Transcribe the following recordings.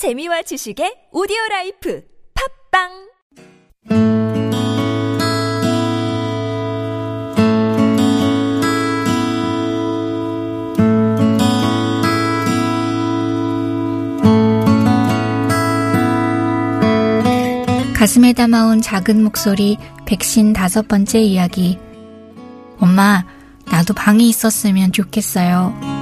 재미와 지식의 오디오 라이프 팟빵 가슴에 담아온 작은 목소리 백신 다섯 번째 이야기. 엄마, 나도 방이 있었으면 좋겠어요.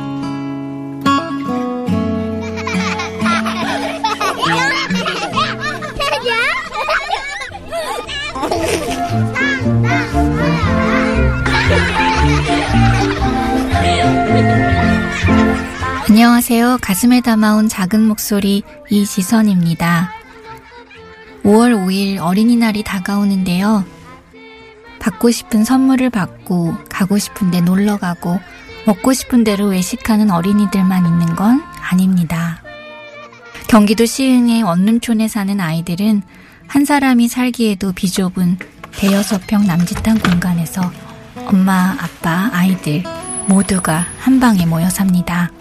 안녕하세요. 가슴에 담아온 작은 목소리 이지선입니다. 5월 5일 어린이날이 다가오는데요. 받고 싶은 선물을 받고 가고 싶은데 놀러 가고 먹고 싶은 대로 외식하는 어린이들만 있는 건 아닙니다. 경기도 시흥의 원룸촌에 사는 아이들은 한 사람이 살기에도 비좁은 대여섯 평 남짓한 공간에서 엄마, 아빠, 아이들 모두가 한 방에 모여 삽니다.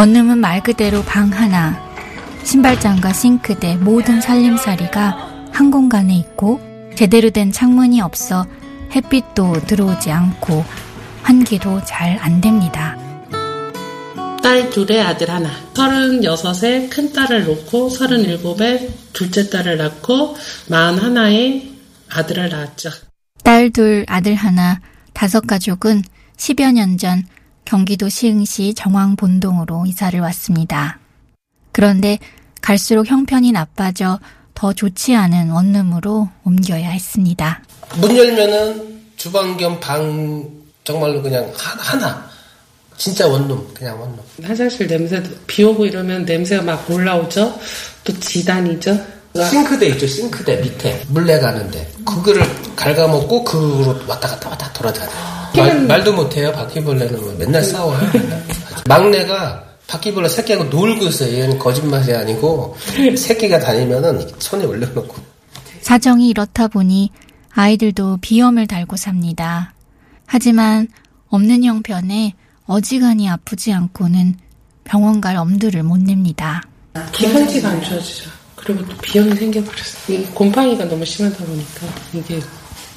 원룸은 말 그대로 방 하나, 신발장과 싱크대 모든 살림살이가 한 공간에 있고 제대로 된 창문이 없어 햇빛도 들어오지 않고 환기도 잘 안 됩니다. 딸 둘에 아들 하나. 36에 큰 딸을 놓고 37에 둘째 딸을 낳고 41에 아들을 낳았죠. 딸 둘, 아들 하나, 다섯 가족은 10여 년 전 경기도 시흥시 정왕본동으로 이사를 왔습니다. 그런데 갈수록 형편이 나빠져 더 좋지 않은 원룸으로 옮겨야 했습니다. 문 열면은 주방 겸 방 정말로 그냥 하나. 진짜 원룸, 그냥 원룸. 화장실 냄새도 비 오고 이러면 냄새가 막 올라오죠. 또 지단이죠. 싱크대 있죠, 싱크대 밑에 물레 가는데 그거를 갉아먹고 그로 왔다 갔다 왔다 돌아다녀요. 말, 말도 못해요. 바퀴벌레는 맨날 싸워요. 맨날. 막내가 바퀴벌레 새끼하고 놀고 있어요. 얘는 거짓말이 아니고 새끼가 다니면은 손에 올려놓고. 사정이 이렇다 보니 아이들도 비염을 달고 삽니다. 하지만 없는 형편에 어지간히 아프지 않고는 병원 갈 엄두를 못 냅니다. 기관지가 안 좋아지죠. 그리고 또 비염이 생겨버렸어요. 이 곰팡이가 너무 심하다 보니까 이게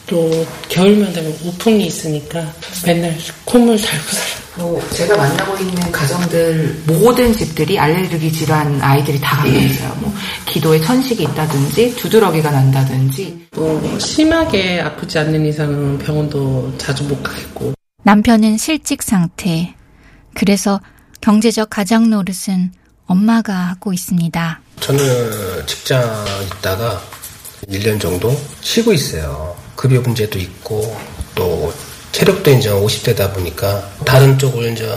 또 겨울만 되면 우풍이 있으니까 맨날 콧물 달고 살아요. 뭐 제가 만나고 있는 가정들 모든 집들이 알레르기 질환 아이들이 다 갖고 있어요. 뭐 기도에 천식이 있다든지 두드러기가 난다든지 뭐 심하게 아프지 않는 이상은 병원도 자주 못 가겠고 남편은 실직 상태. 그래서 경제적 가장 노릇은 엄마가 하고 있습니다. 저는 직장 있다가 1년 정도 쉬고 있어요. 급여 문제도 있고 또 체력도 이제 50대다 보니까 다른 쪽을 이제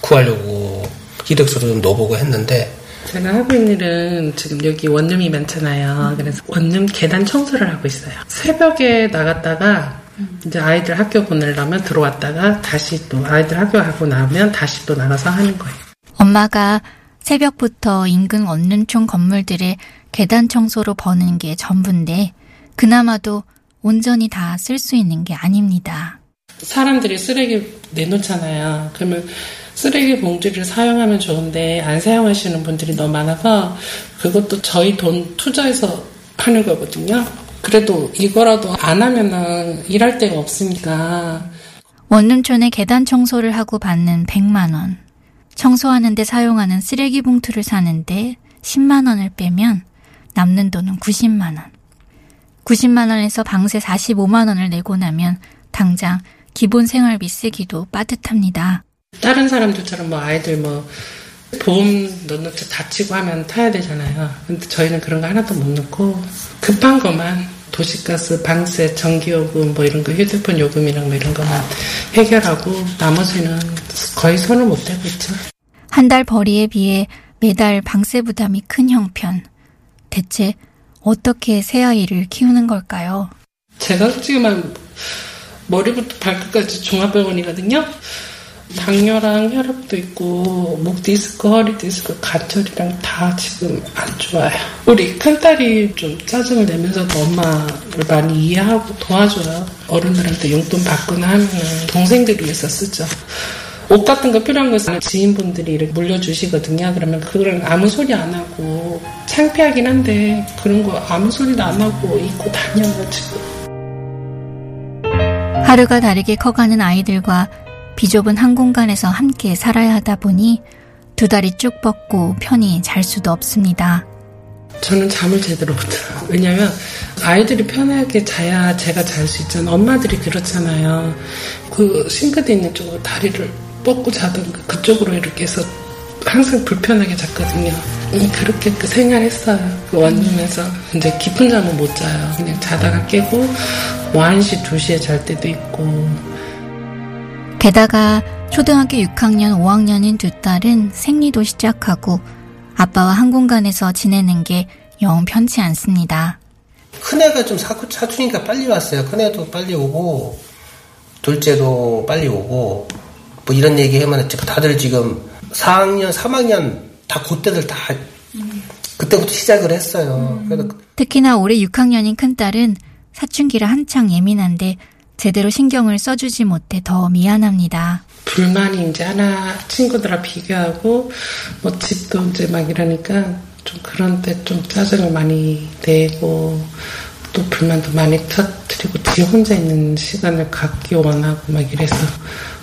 구하려고 이력서를 좀 넣어보고 했는데 제가 하고 있는 일은 지금 여기 원룸이 많잖아요. 그래서 원룸 계단 청소를 하고 있어요. 새벽에 나갔다가 이제 아이들 학교 보내려면 들어왔다가 다시 또 아이들 학교 가고 나면 다시 또 나가서 하는 거예요. 엄마가 새벽부터 인근 원룸촌 건물들의 계단 청소로 버는 게 전부인데 그나마도 온전히 다 쓸 수 있는 게 아닙니다. 사람들이 쓰레기 내놓잖아요. 그러면 쓰레기 봉지를 사용하면 좋은데 안 사용하시는 분들이 너무 많아서 그것도 저희 돈 투자해서 하는 거거든요. 그래도 이거라도 안 하면은 일할 데가 없으니까 원룸촌에 계단 청소를 하고 받는 100만 원. 청소하는데 사용하는 쓰레기 봉투를 사는데 10만 원을 빼면 남는 돈은 90만 원. 90만 원에서 방세 45만 원을 내고 나면 당장 기본 생활비 쓰기도 빠듯합니다. 다른 사람들처럼 뭐 아이들 뭐 보험 넣놓고 다치고 하면 타야 되잖아요. 근데 저희는 그런 거 하나도 못 넣고 급한 것만 도시가스, 방세, 전기요금 뭐 이런 거 휴대폰 요금이랑 뭐 이런 것만 해결하고 나머지는 거의 손을 못 대고 있죠. 한 달 벌이에 비해 매달 방세 부담이 큰 형편. 대체 어떻게 새 아이를 키우는 걸까요? 제가 지금 머리부터 발끝까지 종합병원이거든요. 당뇨랑 혈압도 있고 목 디스크, 허리 디스크, 관절이랑 다 지금 안 좋아요. 우리 큰 딸이 좀 짜증을 내면서도 엄마를 많이 이해하고 도와줘요. 어른들한테 용돈 받거나 하면 동생들을 위해서 쓰죠. 옷 같은 거 필요한 것은 지인분들이 이렇게 물려주시거든요. 그러면 그걸 아무 소리 안 하고 창피하긴 한데 그런 거 아무 소리도 안 하고 입고 다녀가지고 하루가 다르게 커가는 아이들과 비좁은 한 공간에서 함께 살아야 하다 보니 두 다리 쭉 뻗고 편히 잘 수도 없습니다. 저는 잠을 제대로 못 자요. 왜냐면 아이들이 편하게 자야 제가 잘 수 있잖아요. 엄마들이 그렇잖아요. 그 싱크대 있는 쪽으로 다리를 뻗고 자던가 그쪽으로 이렇게 해서 항상 불편하게 잤거든요. 그렇게 그 생활했어요. 그 원룸에서 이제 깊은 잠은 못 자요. 그냥 자다가 깨고 뭐 1시, 2시에 잘 때도 있고 게다가 초등학교 6학년, 5학년인 두 딸은 생리도 시작하고 아빠와 한 공간에서 지내는 게 영 편치 않습니다. 큰애가 좀 사, 사투니까 빨리 왔어요. 큰애도 빨리 오고, 둘째도 빨리 오고, 뭐 이런 얘기 하면 다들 지금 4학년, 3학년 다 그때들 다 그때부터 시작을 했어요. 그래서 특히나 올해 6학년인 큰딸은 사춘기라 한창 예민한데 제대로 신경을 써주지 못해 더 미안합니다. 불만이 이제 하나 친구들랑 비교하고 뭐 집도 이제 막 이러니까 좀 그런 때 좀 짜증을 많이 내고 또 불만도 많이 터뜨리고 지 혼자 있는 시간을 갖기 원하고 막 이래서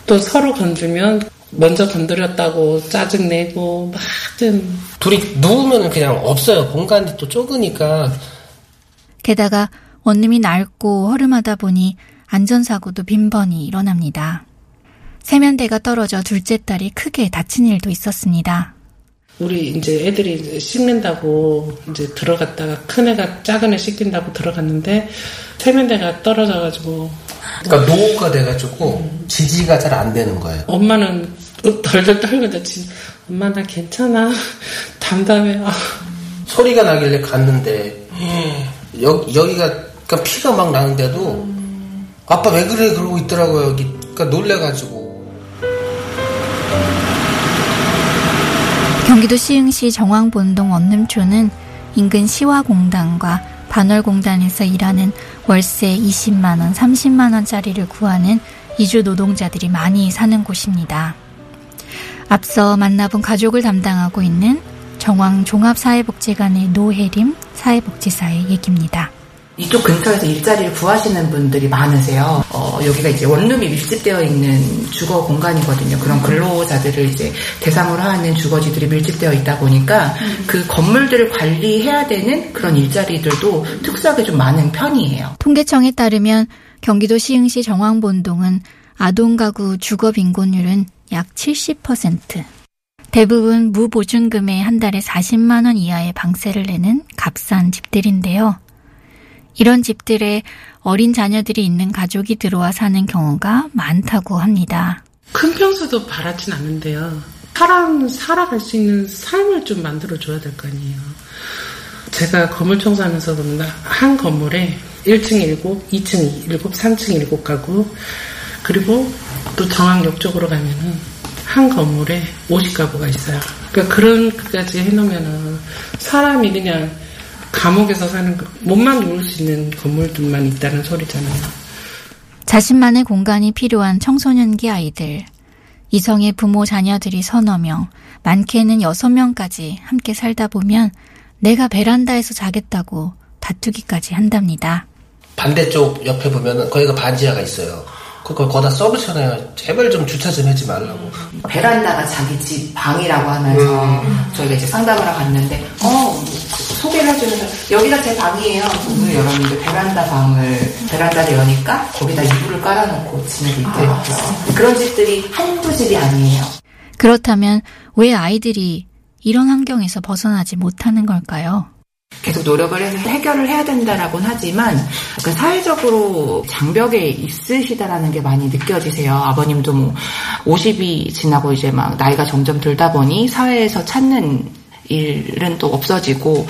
또 서로 건들면 먼저 건드렸다고 짜증내고 막좀 둘이 누우면 그냥 없어요. 공간이 또 좁으니까 게다가 원룸이 낡고 허름하다 보니 안전사고도 빈번히 일어납니다. 세면대가 떨어져 둘째 딸이 크게 다친 일도 있었습니다. 우리 이제 애들이 이제 씻는다고 이제 들어갔다가 큰 애가 작은 애 씻긴다고 들어갔는데 세면대가 떨어져가지고. 그러니까 노후가 돼가지고 지지가 잘 안 되는 거예요. 엄마는 덜덜 떨고 지 엄마 나 괜찮아. 담담해. 아, 소리가 나길래 갔는데 여, 여기가 그러니까 피가 막 나는데도 아빠 왜 그래 그러고 있더라고요. 여기. 그러니까 놀래가지고 경기도 시흥시 정왕본동 원룸촌은 인근 시화공단과 반월공단에서 일하는 월세 20만원, 30만원짜리를 구하는 이주 노동자들이 많이 사는 곳입니다. 앞서 만나본 가족을 담당하고 있는 정왕 종합사회복지관의 노혜림 사회복지사의 얘기입니다. 이쪽 근처에서 일자리를 구하시는 분들이 많으세요. 어, 여기가 이제 원룸이 밀집되어 있는 주거 공간이거든요. 그런 근로자들을 이제 대상으로 하는 주거지들이 밀집되어 있다 보니까 그 건물들을 관리해야 되는 그런 일자리들도 특수하게 좀 많은 편이에요. 통계청에 따르면 경기도 시흥시 정왕본동은 아동가구 주거 빈곤율은 약 70%. 대부분 무보증금에 한 달에 40만 원 이하의 방세를 내는 값싼 집들인데요. 이런 집들에 어린 자녀들이 있는 가족이 들어와 사는 경우가 많다고 합니다. 큰 평수도 바라진 않는데요. 사람 살아갈 수 있는 삶을 좀 만들어줘야 될 거 아니에요. 제가 건물 청소하면서도 한 건물에 1층 7, 2층 7, 3층 7가구 그리고 또 정황역 쪽으로 가면은 한 건물에 50가구가 있어요. 그러니까 그런 것까지 해놓으면은 사람이 그냥 감옥에서 사는 거, 몸만 누울 수 있는 건물들만 있다는 소리잖아요. 자신만의 공간이 필요한 청소년기 아이들. 이성의 부모 자녀들이 서너 명, 많게는 여섯 명까지 함께 살다 보면 내가 베란다에서 자겠다고 다투기까지 한답니다. 반대쪽 옆에 보면은 거기가 반지하가 있어요. 그걸 거다 써붙여놔요. 제발 좀 주차 좀 하지 말라고. 베란다가 자기 집 방이라고 하면서 저희가 이제 상담을 하러 갔는데 어 해주면서 여기가 제 방이에요. 문을 열었는데 베란다 방을 베란다를 여니까 거기다 이불을 깔아놓고 지내고 있더라고요. 그런 집들이 한두 집이 아니에요. 그렇다면 왜 아이들이 이런 환경에서 벗어나지 못하는 걸까요? 계속 노력을 해서 해결을 해야 된다라고는 하지만 약간 사회적으로 장벽에 있으시다라는 게 많이 느껴지세요. 아버님도 뭐 50이 지나고 이제 막 나이가 점점 들다 보니 사회에서 찾는 일은 또 없어지고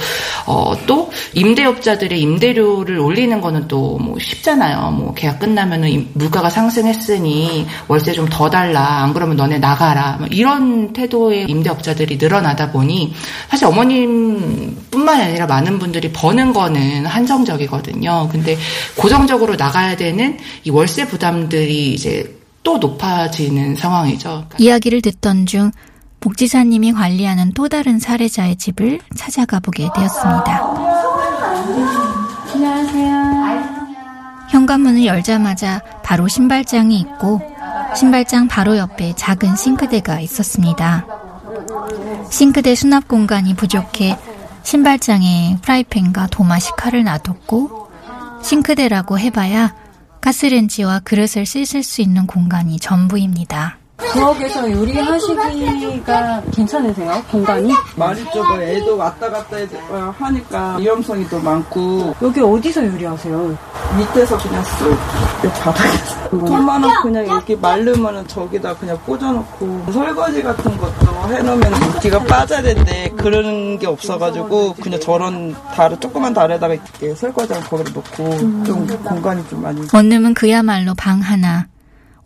어, 또 임대업자들의 임대료를 올리는 거는 또 뭐 쉽잖아요. 뭐 계약 끝나면은 물가가 상승했으니 월세 좀 더 달라. 안 그러면 너네 나가라. 뭐 이런 태도의 임대업자들이 늘어나다 보니 사실 어머님뿐만 아니라 많은 분들이 버는 거는 한정적이거든요. 근데 고정적으로 나가야 되는 이 월세 부담들이 이제 또 높아지는 상황이죠. 이야기를 듣던 중 복지사님이 관리하는 또 다른 사례자의 집을 찾아가 보게 되었습니다. 현관문을 열자마자 바로 신발장이 있고 신발장 바로 옆에 작은 싱크대가 있었습니다. 싱크대 수납 공간이 부족해 신발장에 프라이팬과 도마식 칼을 놔뒀고 싱크대라고 해봐야 가스렌지와 그릇을 씻을 수 있는 공간이 전부입니다. 부엌에서 요리하시기가 괜찮으세요? 공간이? 말이 좁아 애도 왔다 갔다 해- 어, 하니까 위험성이 더 많고 여기 어디서 요리하세요? 밑에서 그냥 쓱 바닥에서 돈만원 그냥 이렇게 마르면은 저기다 그냥 꽂아놓고 설거지 같은 것도 해놓으면 물기가 빠져야 되는데 그런 게 없어가지고 그냥 저런 다루 조그만 다루에다가 이렇게 설거지하고 거기다 놓고 좀 공간이 좀 많이 원룸은 그야말로 방 하나.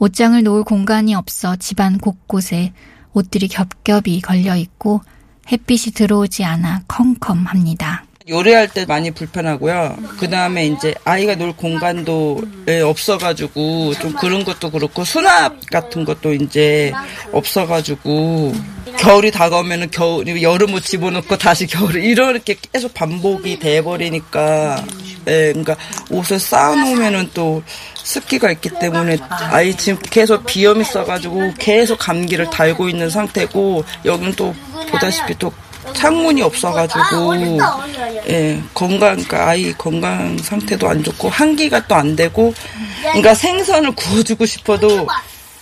옷장을 놓을 공간이 없어 집안 곳곳에 옷들이 겹겹이 걸려 있고 햇빛이 들어오지 않아 컴컴합니다. 요리할 때 많이 불편하고요. 그 다음에 이제 아이가 놀 공간도 예, 없어가지고 좀 그런 것도 그렇고 수납 같은 것도 이제 없어가지고 겨울이 다가오면은 겨울 여름 옷 집어넣고 다시 겨울 이렇게 계속 반복이 돼버리니까 예, 그러니까 옷을 쌓아놓으면은 또 습기가 있기 때문에 아이 지금 계속 비염이 있어가지고 계속 감기를 달고 있는 상태고 여기는 또 보다시피 또 창문이 없어가지고 예 건강 그러니까 아이 건강 상태도 안 좋고 한기가 또 안 되고 그러니까 생선을 구워주고 싶어도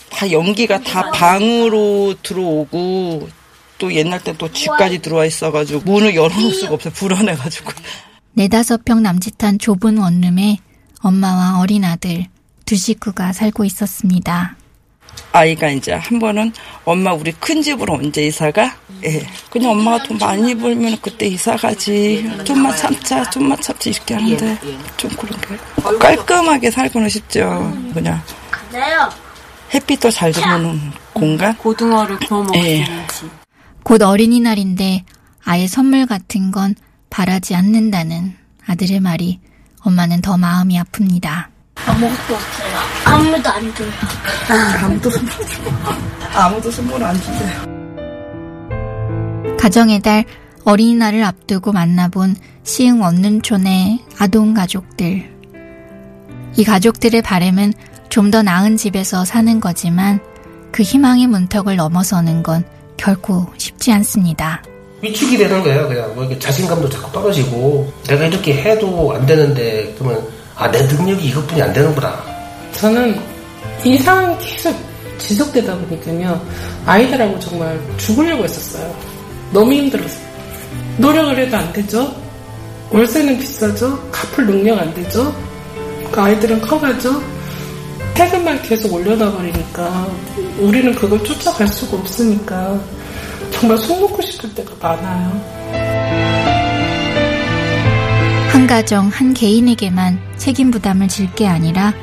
다 연기가 다 방으로 들어오고 또 옛날 때 또 집까지 들어와 있어가지고 문을 열어놓을 수가 없어요. 불안해가지고 네다섯 평 남짓한 좁은 원룸에 엄마와 어린 아들 두 식구가 살고 있었습니다. 아이가 이제 한 번은 엄마 우리 큰 집으로 언제 이사가? 예. 그냥 엄마가 돈 많이 벌면 그때 이사 가지. 좀만 참자, 좀만 참자 이렇게 하는데 좀 그런 게 깔끔하게 살고는 싶죠. 그냥 햇빛도 잘 들어오는 공간. 고등어를 구워 먹을 수 예. 있는 집. 곧 어린이날인데 아예 선물 같은 건 바라지 않는다는 아들의 말이 엄마는 더 마음이 아픕니다. 아무것도 없어요. 아무도 안 줘요. 아무도 선물. 아무도 선물 안 준대요. 가정의 달 어린이날을 앞두고 만나본 시흥 원룸촌의 아동 가족들. 이 가족들의 바램은 좀 더 나은 집에서 사는 거지만 그 희망의 문턱을 넘어서는 건 결코 쉽지 않습니다. 위축이 되는 거예요. 그냥 뭐 자신감도 자꾸 떨어지고 내가 이렇게 해도 안 되는데 그러면 아 내 능력이 이것뿐이 안 되는구나. 저는 이 상황이 계속 지속되다 보니까요. 아이들하고 정말 죽으려고 했었어요. 너무 힘들었어요. 노력을 해도 안 되죠. 월세는 비싸죠. 갚을 능력 안 되죠. 그 아이들은 커가죠. 세금만 계속 올려다 버리니까 우리는 그걸 쫓아갈 수가 없으니까 정말 속 놓고 싶을 때가 많아요. 한 가정, 한 개인에게만 책임 부담을 질 게 아니라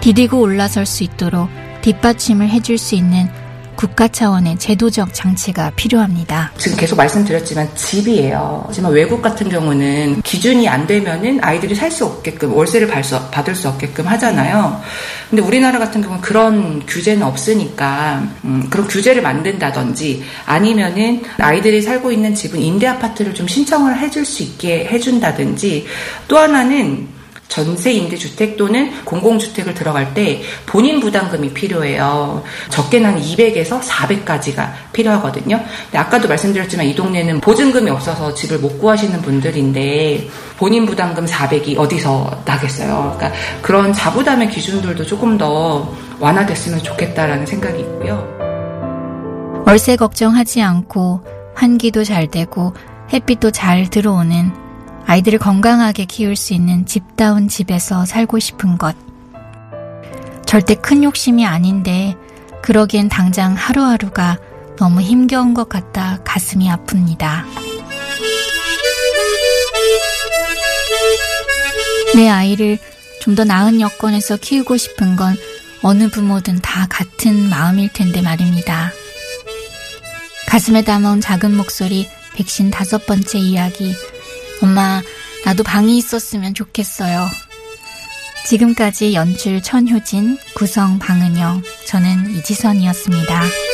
디디고 올라설 수 있도록 뒷받침을 해줄 수 있는 국가 차원의 제도적 장치가 필요합니다. 지금 계속 말씀드렸지만 집이에요. 하지만 외국 같은 경우는 기준이 안 되면은 아이들이 살 수 없게끔 월세를 받을 수, 없게끔 하잖아요. 근데 우리나라 같은 경우는 그런 규제는 없으니까 음, 그런 규제를 만든다든지 아니면은 아이들이 살고 있는 집은 임대 아파트를 좀 신청을 해줄 수 있게 해준다든지 또 하나는 전세 임대주택 또는 공공주택을 들어갈 때 본인 부담금이 필요해요. 적게는 한 200에서 400까지가 필요하거든요. 근데 아까도 말씀드렸지만 이 동네는 보증금이 없어서 집을 못 구하시는 분들인데 본인 부담금 400이 어디서 나겠어요. 그러니까 그런 자부담의 기준들도 조금 더 완화됐으면 좋겠다라는 생각이 있고요. 월세 걱정하지 않고 환기도 잘 되고 햇빛도 잘 들어오는 아이들을 건강하게 키울 수 있는 집다운 집에서 살고 싶은 것. 절대 큰 욕심이 아닌데 그러기엔 당장 하루하루가 너무 힘겨운 것 같다 가슴이 아픕니다. 내 아이를 좀 더 나은 여건에서 키우고 싶은 건 어느 부모든 다 같은 마음일 텐데 말입니다. 가슴에 담아온 작은 목소리 백신 다섯 번째 이야기. 엄마, 나도 방이 있었으면 좋겠어요. 지금까지 연출 천효진, 구성 방은영, 저는 이지선이었습니다.